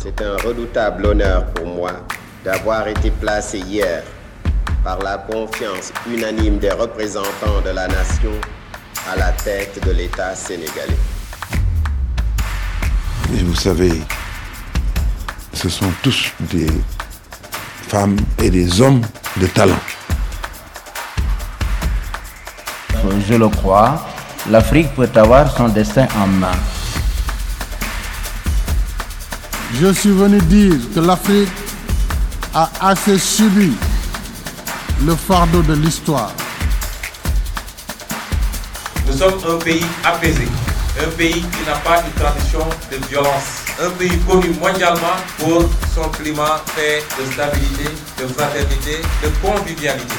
C'est un redoutable honneur pour moi d'avoir été placé hier par la confiance unanime des représentants de la nation à la tête de l'État sénégalais. Et vous savez, ce sont tous des femmes et des hommes de talent. Je le crois, l'Afrique peut avoir son destin en main. Je suis venu dire que l'Afrique a assez subi le fardeau de l'histoire. Nous sommes un pays apaisé, un pays qui n'a pas de tradition de violence, un pays connu mondialement pour son climat fait de stabilité, de fraternité, de convivialité.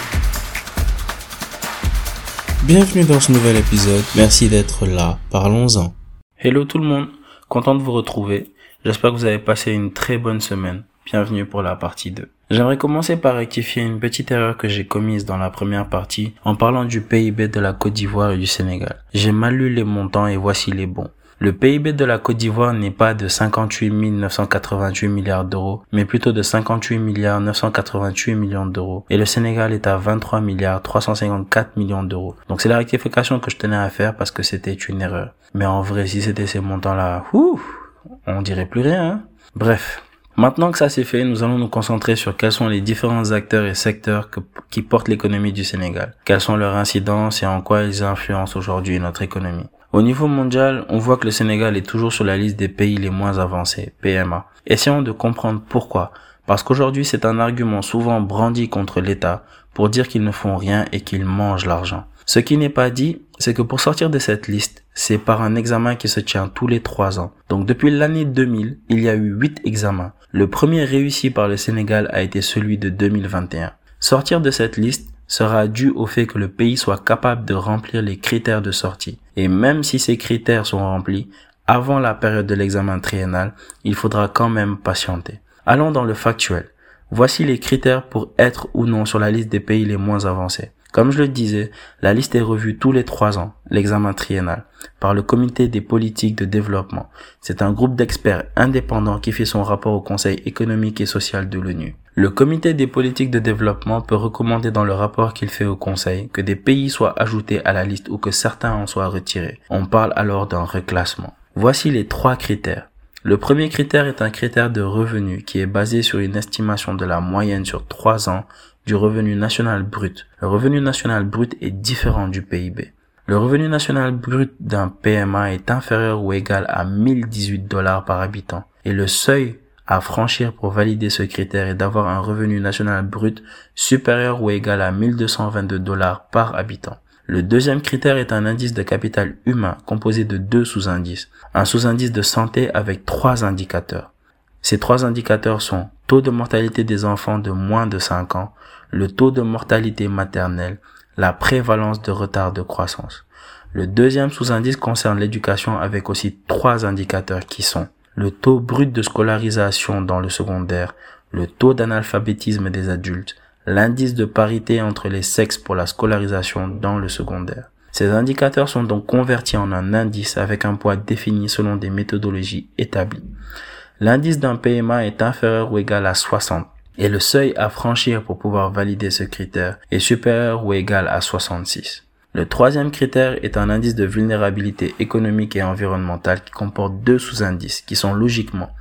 Bienvenue dans ce nouvel épisode, merci d'être là, parlons-en. Hello tout le monde, content de vous retrouver. J'espère que vous avez passé une très bonne semaine. Bienvenue pour la partie 2. J'aimerais commencer par rectifier une petite erreur que j'ai commise dans la première partie en parlant du PIB de la Côte d'Ivoire et du Sénégal. J'ai mal lu les montants et voici les bons. Le PIB de la Côte d'Ivoire n'est pas de 58 988 milliards d'euros, mais plutôt de 58 milliards 988 millions d'euros. Et le Sénégal est à 23 milliards 354 millions d'euros. Donc c'est la rectification que je tenais à faire parce que c'était une erreur. Mais en vrai, si c'était ces montants-là, ouf, on dirait plus rien. Hein. Bref, Maintenant que ça c'est fait, nous allons nous concentrer sur quels sont les différents acteurs et secteurs qui portent l'économie du Sénégal, quelles sont leurs incidences et en quoi ils influencent aujourd'hui notre économie. Au niveau mondial, on voit que le Sénégal est toujours sur la liste des pays les moins avancés, PMA. Essayons de comprendre pourquoi. Parce qu'aujourd'hui, c'est un argument souvent brandi contre l'État pour dire qu'ils ne font rien et qu'ils mangent l'argent. Ce qui n'est pas dit, c'est que pour sortir de cette liste, c'est par un examen qui se tient tous les trois ans. Donc depuis l'année 2000, il y a eu huit examens. Le premier réussi par le Sénégal a été celui de 2021. Sortir de cette liste sera dû au fait que le pays soit capable de remplir les critères de sortie. Et même si ces critères sont remplis, avant la période de l'examen triennal, il faudra quand même patienter. Allons dans le factuel. Voici les critères pour être ou non sur la liste des pays les moins avancés. Comme je le disais, la liste est revue tous les trois ans, l'examen triennal, par le comité des politiques de développement. C'est un groupe d'experts indépendants qui fait son rapport au Conseil économique et social de l'ONU. Le comité des politiques de développement peut recommander dans le rapport qu'il fait au Conseil que des pays soient ajoutés à la liste ou que certains en soient retirés. On parle alors d'un reclassement. Voici les trois critères. Le premier critère est un critère de revenu qui est basé sur une estimation de la moyenne sur trois ans du revenu national brut. Le revenu national brut est différent du PIB. Le revenu national brut d'un PMA est inférieur ou égal à 1018 dollars par habitant et le seuil à franchir pour valider ce critère est d'avoir un revenu national brut supérieur ou égal à 1222 dollars par habitant. Le deuxième critère est un indice de capital humain composé de deux sous-indices. Un sous-indice de santé avec trois indicateurs. Ces trois indicateurs sont taux de mortalité des enfants de moins de 5 ans, le taux de mortalité maternelle, la prévalence de retard de croissance. Le deuxième sous-indice concerne l'éducation avec aussi trois indicateurs qui sont le taux brut de scolarisation dans le secondaire, le taux d'analphabétisme des adultes, l'indice de parité entre les sexes pour la scolarisation dans le secondaire. Ces indicateurs sont donc convertis en un indice avec un poids défini selon des méthodologies établies. L'indice d'un PMA est inférieur ou égal à 60 et le seuil à franchir pour pouvoir valider ce critère est supérieur ou égal à 66. Le troisième critère est un indice de vulnérabilité économique et environnementale qui comporte deux sous-indices qui sont logiquement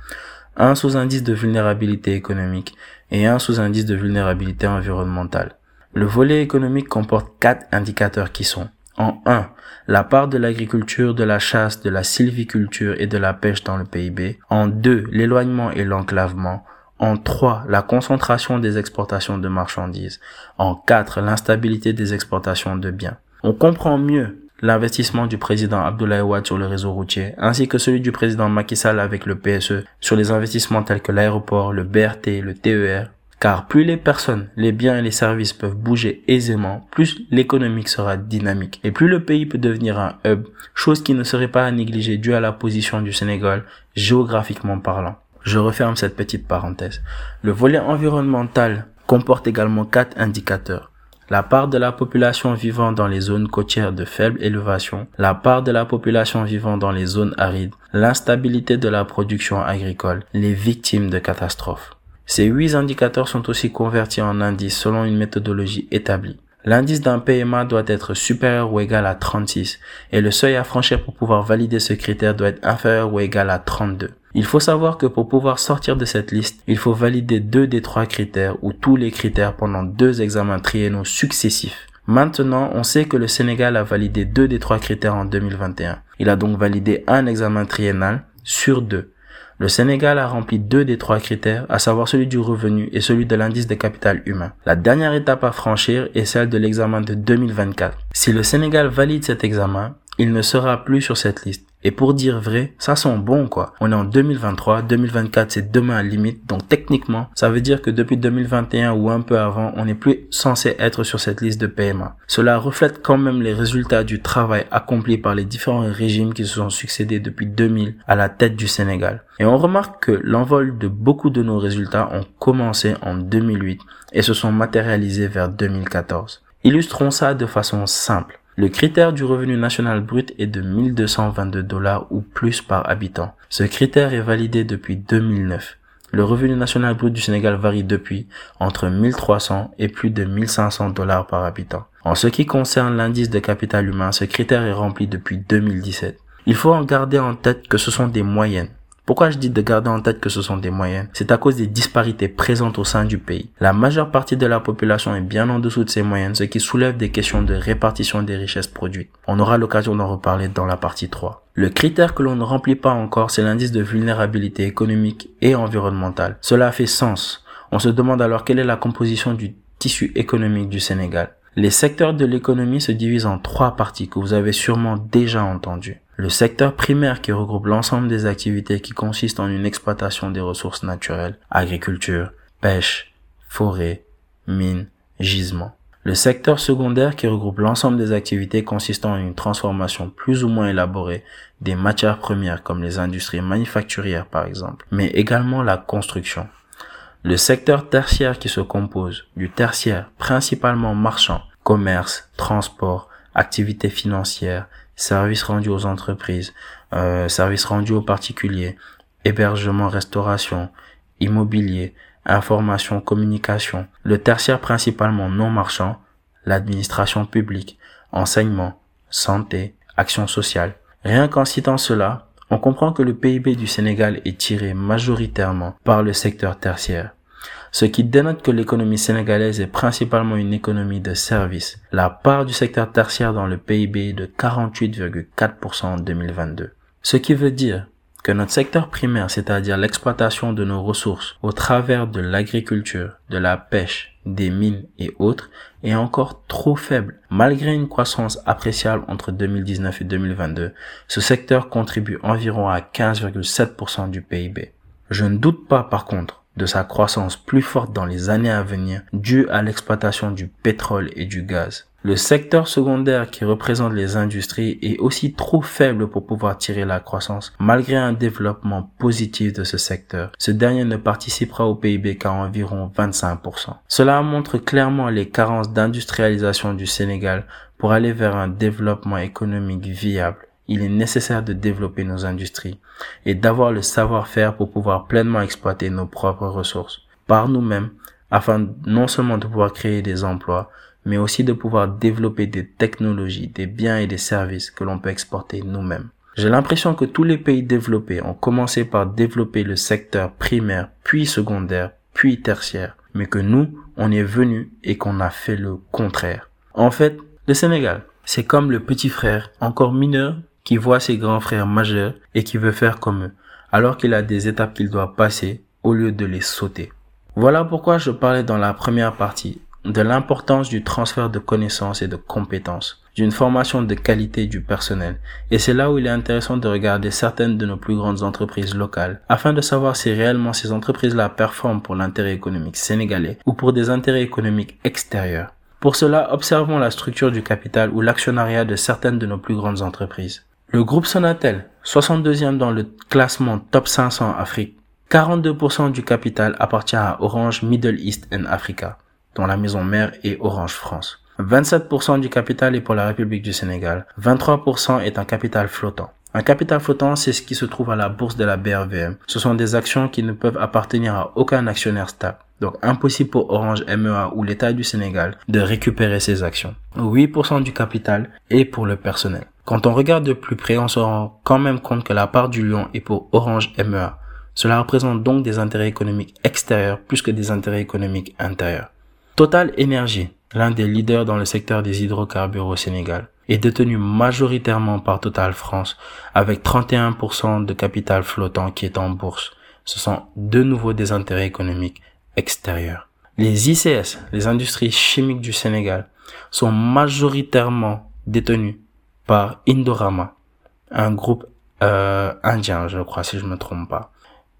un sous-indice de vulnérabilité économique et un sous-indice de vulnérabilité environnementale. Le volet économique comporte quatre indicateurs qui sont en 1. La part de l'agriculture, de la chasse, de la sylviculture et de la pêche dans le PIB. En 2. L'éloignement et l'enclavement. En 3. La concentration des exportations de marchandises. En 4. L'instabilité des exportations de biens. On comprend mieux l'investissement du président Abdoulaye Wade sur le réseau routier, ainsi que celui du président Macky Sall avec le PSE sur les investissements tels que l'aéroport, le BRT, le TER, car plus les personnes, les biens et les services peuvent bouger aisément, plus l'économie sera dynamique et plus le pays peut devenir un hub, chose qui ne serait pas à négliger dû à la position du Sénégal géographiquement parlant. Je referme cette petite parenthèse. Le volet environnemental comporte également quatre indicateurs. La part de la population vivant dans les zones côtières de faible élévation, la part de la population vivant dans les zones arides, l'instabilité de la production agricole, les victimes de catastrophes. Ces huit indicateurs sont aussi convertis en indices selon une méthodologie établie. L'indice d'un PMA doit être supérieur ou égal à 36 et le seuil à franchir pour pouvoir valider ce critère doit être inférieur ou égal à 32. Il faut savoir que pour pouvoir sortir de cette liste, il faut valider deux des trois critères ou tous les critères pendant deux examens triennaux successifs. Maintenant, on sait que le Sénégal a validé deux des trois critères en 2021. Il a donc validé un examen triennal sur deux. Le Sénégal a rempli deux des trois critères, à savoir celui du revenu et celui de l'indice de capital humain. La dernière étape à franchir est celle de l'examen de 2024. Si le Sénégal valide cet examen, il ne sera plus sur cette liste. Et pour dire vrai, ça sent bon quoi. On est en 2023, 2024 c'est demain à limite. Donc techniquement, ça veut dire que depuis 2021 ou un peu avant, on n'est plus censé être sur cette liste de PMA. Cela reflète quand même les résultats du travail accompli par les différents régimes qui se sont succédés depuis 2000 à la tête du Sénégal. Et on remarque que l'envol de beaucoup de nos résultats ont commencé en 2008 et se sont matérialisés vers 2014. Illustrons ça de façon simple. Le critère du revenu national brut est de 1222 dollars ou plus par habitant. Ce critère est validé depuis 2009. Le revenu national brut du Sénégal varie depuis entre 1300 et plus de 1500 dollars par habitant. En ce qui concerne l'indice de capital humain, ce critère est rempli depuis 2017. Il faut en garder en tête que ce sont des moyennes. Pourquoi je dis de garder en tête que ce sont des moyennes C'est à cause des disparités présentes au sein du pays. La majeure partie de la population est bien en dessous de ces moyennes, ce qui soulève des questions de répartition des richesses produites. On aura l'occasion d'en reparler dans la partie 3. Le critère que l'on ne remplit pas encore, c'est l'indice de vulnérabilité économique et environnementale. Cela fait sens. On se demande alors quelle est la composition du tissu économique du Sénégal. Les secteurs de l'économie se divisent en trois parties que vous avez sûrement déjà entendues. Le secteur primaire qui regroupe l'ensemble des activités qui consistent en une exploitation des ressources naturelles, agriculture, pêche, forêt, mines, gisements. Le secteur secondaire qui regroupe l'ensemble des activités consistant en une transformation plus ou moins élaborée des matières premières comme les industries manufacturières par exemple, mais également la construction. Le secteur tertiaire qui se compose du tertiaire principalement marchand, commerce, transport, activités financières, services rendus aux entreprises, euh, services rendus aux particuliers, hébergement, restauration, immobilier, information, communication, le tertiaire principalement non marchand, l'administration publique, enseignement, santé, action sociale. Rien qu'en citant cela, on comprend que le PIB du Sénégal est tiré majoritairement par le secteur tertiaire ce qui dénote que l'économie sénégalaise est principalement une économie de services. La part du secteur tertiaire dans le PIB est de 48,4% en 2022. Ce qui veut dire que notre secteur primaire, c'est-à-dire l'exploitation de nos ressources au travers de l'agriculture, de la pêche, des mines et autres, est encore trop faible. Malgré une croissance appréciable entre 2019 et 2022, ce secteur contribue environ à 15,7% du PIB. Je ne doute pas par contre de sa croissance plus forte dans les années à venir due à l'exploitation du pétrole et du gaz. Le secteur secondaire qui représente les industries est aussi trop faible pour pouvoir tirer la croissance malgré un développement positif de ce secteur. Ce dernier ne participera au PIB qu'à environ 25%. Cela montre clairement les carences d'industrialisation du Sénégal pour aller vers un développement économique viable il est nécessaire de développer nos industries et d'avoir le savoir-faire pour pouvoir pleinement exploiter nos propres ressources par nous-mêmes afin non seulement de pouvoir créer des emplois, mais aussi de pouvoir développer des technologies, des biens et des services que l'on peut exporter nous-mêmes. J'ai l'impression que tous les pays développés ont commencé par développer le secteur primaire, puis secondaire, puis tertiaire, mais que nous, on est venu et qu'on a fait le contraire. En fait, le Sénégal, c'est comme le petit frère, encore mineur, qui voit ses grands frères majeurs et qui veut faire comme eux, alors qu'il a des étapes qu'il doit passer au lieu de les sauter. Voilà pourquoi je parlais dans la première partie de l'importance du transfert de connaissances et de compétences, d'une formation de qualité du personnel. Et c'est là où il est intéressant de regarder certaines de nos plus grandes entreprises locales, afin de savoir si réellement ces entreprises-là performent pour l'intérêt économique sénégalais ou pour des intérêts économiques extérieurs. Pour cela, observons la structure du capital ou l'actionnariat de certaines de nos plus grandes entreprises. Le groupe Sonatel, 62e dans le classement Top 500 Afrique. 42% du capital appartient à Orange Middle East and Africa. dont la maison mère est Orange France. 27% du capital est pour la République du Sénégal. 23% est un capital flottant. Un capital flottant, c'est ce qui se trouve à la bourse de la BRVM. Ce sont des actions qui ne peuvent appartenir à aucun actionnaire stable. Donc impossible pour Orange MEA ou l'État du Sénégal de récupérer ces actions. 8% du capital est pour le personnel. Quand on regarde de plus près, on se rend quand même compte que la part du lion est pour Orange MEA. Cela représente donc des intérêts économiques extérieurs plus que des intérêts économiques intérieurs. Total Energy, l'un des leaders dans le secteur des hydrocarbures au Sénégal, est détenu majoritairement par Total France avec 31% de capital flottant qui est en bourse. Ce sont de nouveau des intérêts économiques extérieurs. Les ICS, les industries chimiques du Sénégal, sont majoritairement détenus par Indorama, un groupe euh, indien, je crois, si je me trompe pas.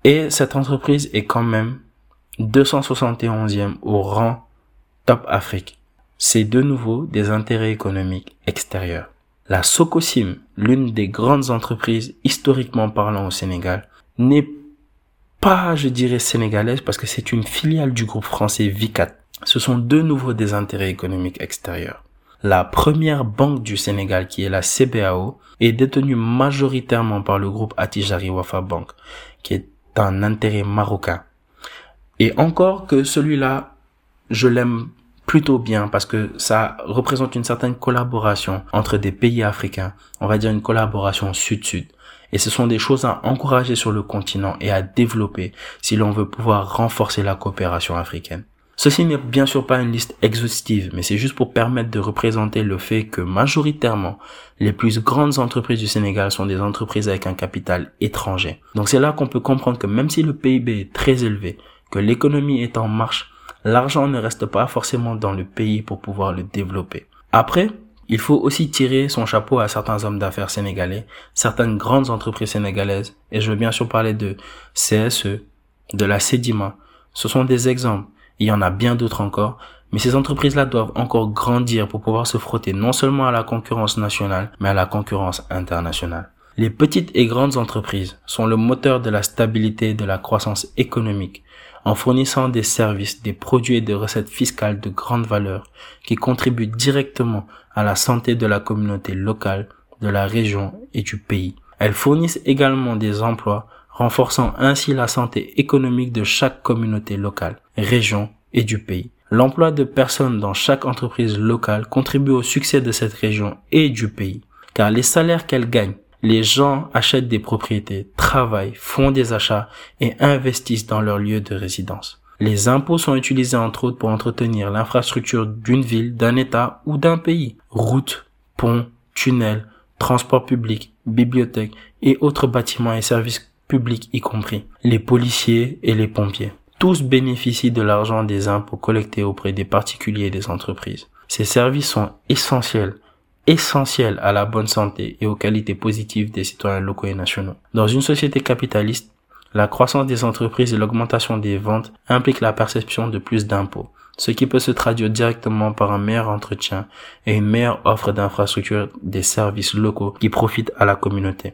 Et cette entreprise est quand même 271e au rang top Afrique c'est de nouveau des intérêts économiques extérieurs. La Socosim, l'une des grandes entreprises historiquement parlant au Sénégal, n'est pas, je dirais, sénégalaise parce que c'est une filiale du groupe français Vicat. Ce sont de nouveau des intérêts économiques extérieurs. La première banque du Sénégal, qui est la CBAO, est détenue majoritairement par le groupe Atijari Wafa Bank, qui est un intérêt marocain. Et encore que celui-là, je l'aime plutôt bien parce que ça représente une certaine collaboration entre des pays africains, on va dire une collaboration sud-sud. Et ce sont des choses à encourager sur le continent et à développer si l'on veut pouvoir renforcer la coopération africaine. Ceci n'est bien sûr pas une liste exhaustive, mais c'est juste pour permettre de représenter le fait que majoritairement, les plus grandes entreprises du Sénégal sont des entreprises avec un capital étranger. Donc c'est là qu'on peut comprendre que même si le PIB est très élevé, que l'économie est en marche, l'argent ne reste pas forcément dans le pays pour pouvoir le développer. Après, il faut aussi tirer son chapeau à certains hommes d'affaires sénégalais, certaines grandes entreprises sénégalaises, et je veux bien sûr parler de CSE, de la Sedima. Ce sont des exemples. Il y en a bien d'autres encore, mais ces entreprises-là doivent encore grandir pour pouvoir se frotter non seulement à la concurrence nationale, mais à la concurrence internationale. Les petites et grandes entreprises sont le moteur de la stabilité et de la croissance économique en fournissant des services, des produits et des recettes fiscales de grande valeur qui contribuent directement à la santé de la communauté locale, de la région et du pays. Elles fournissent également des emplois, renforçant ainsi la santé économique de chaque communauté locale, région et du pays. L'emploi de personnes dans chaque entreprise locale contribue au succès de cette région et du pays, car les salaires qu'elles gagnent les gens achètent des propriétés, travaillent, font des achats et investissent dans leur lieu de résidence. Les impôts sont utilisés entre autres pour entretenir l'infrastructure d'une ville, d'un État ou d'un pays. Routes, ponts, tunnels, transports publics, bibliothèques et autres bâtiments et services publics y compris. Les policiers et les pompiers. Tous bénéficient de l'argent des impôts collectés auprès des particuliers et des entreprises. Ces services sont essentiels essentiel à la bonne santé et aux qualités positives des citoyens locaux et nationaux. Dans une société capitaliste, la croissance des entreprises et l'augmentation des ventes impliquent la perception de plus d'impôts, ce qui peut se traduire directement par un meilleur entretien et une meilleure offre d'infrastructures des services locaux qui profitent à la communauté.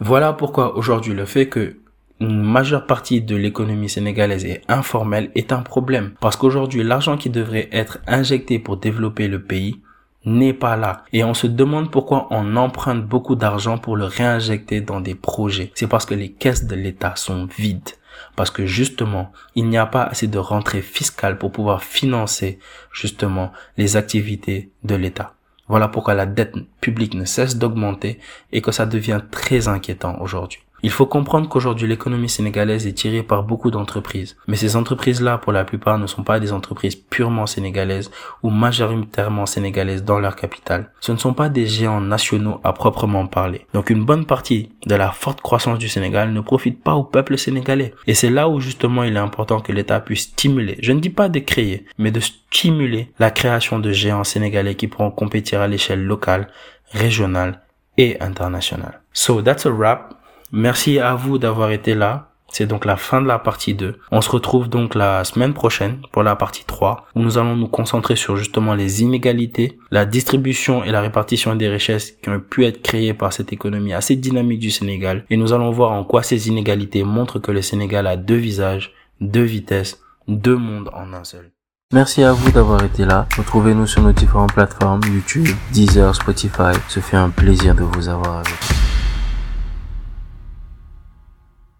Voilà pourquoi aujourd'hui le fait que une majeure partie de l'économie sénégalaise est informelle est un problème. Parce qu'aujourd'hui, l'argent qui devrait être injecté pour développer le pays n'est pas là. Et on se demande pourquoi on emprunte beaucoup d'argent pour le réinjecter dans des projets. C'est parce que les caisses de l'État sont vides. Parce que justement, il n'y a pas assez de rentrée fiscale pour pouvoir financer justement les activités de l'État. Voilà pourquoi la dette publique ne cesse d'augmenter et que ça devient très inquiétant aujourd'hui. Il faut comprendre qu'aujourd'hui l'économie sénégalaise est tirée par beaucoup d'entreprises. Mais ces entreprises-là, pour la plupart, ne sont pas des entreprises purement sénégalaises ou majoritairement sénégalaises dans leur capitale. Ce ne sont pas des géants nationaux à proprement parler. Donc une bonne partie de la forte croissance du Sénégal ne profite pas au peuple sénégalais. Et c'est là où justement il est important que l'État puisse stimuler, je ne dis pas de créer, mais de stimuler la création de géants sénégalais qui pourront compétir à l'échelle locale, régionale et internationale. So that's a wrap. Merci à vous d'avoir été là. C'est donc la fin de la partie 2. On se retrouve donc la semaine prochaine pour la partie 3 où nous allons nous concentrer sur justement les inégalités, la distribution et la répartition des richesses qui ont pu être créées par cette économie assez dynamique du Sénégal et nous allons voir en quoi ces inégalités montrent que le Sénégal a deux visages, deux vitesses, deux mondes en un seul. Merci à vous d'avoir été là. Retrouvez-nous sur nos différentes plateformes YouTube, Deezer, Spotify. Ce fait un plaisir de vous avoir avec nous.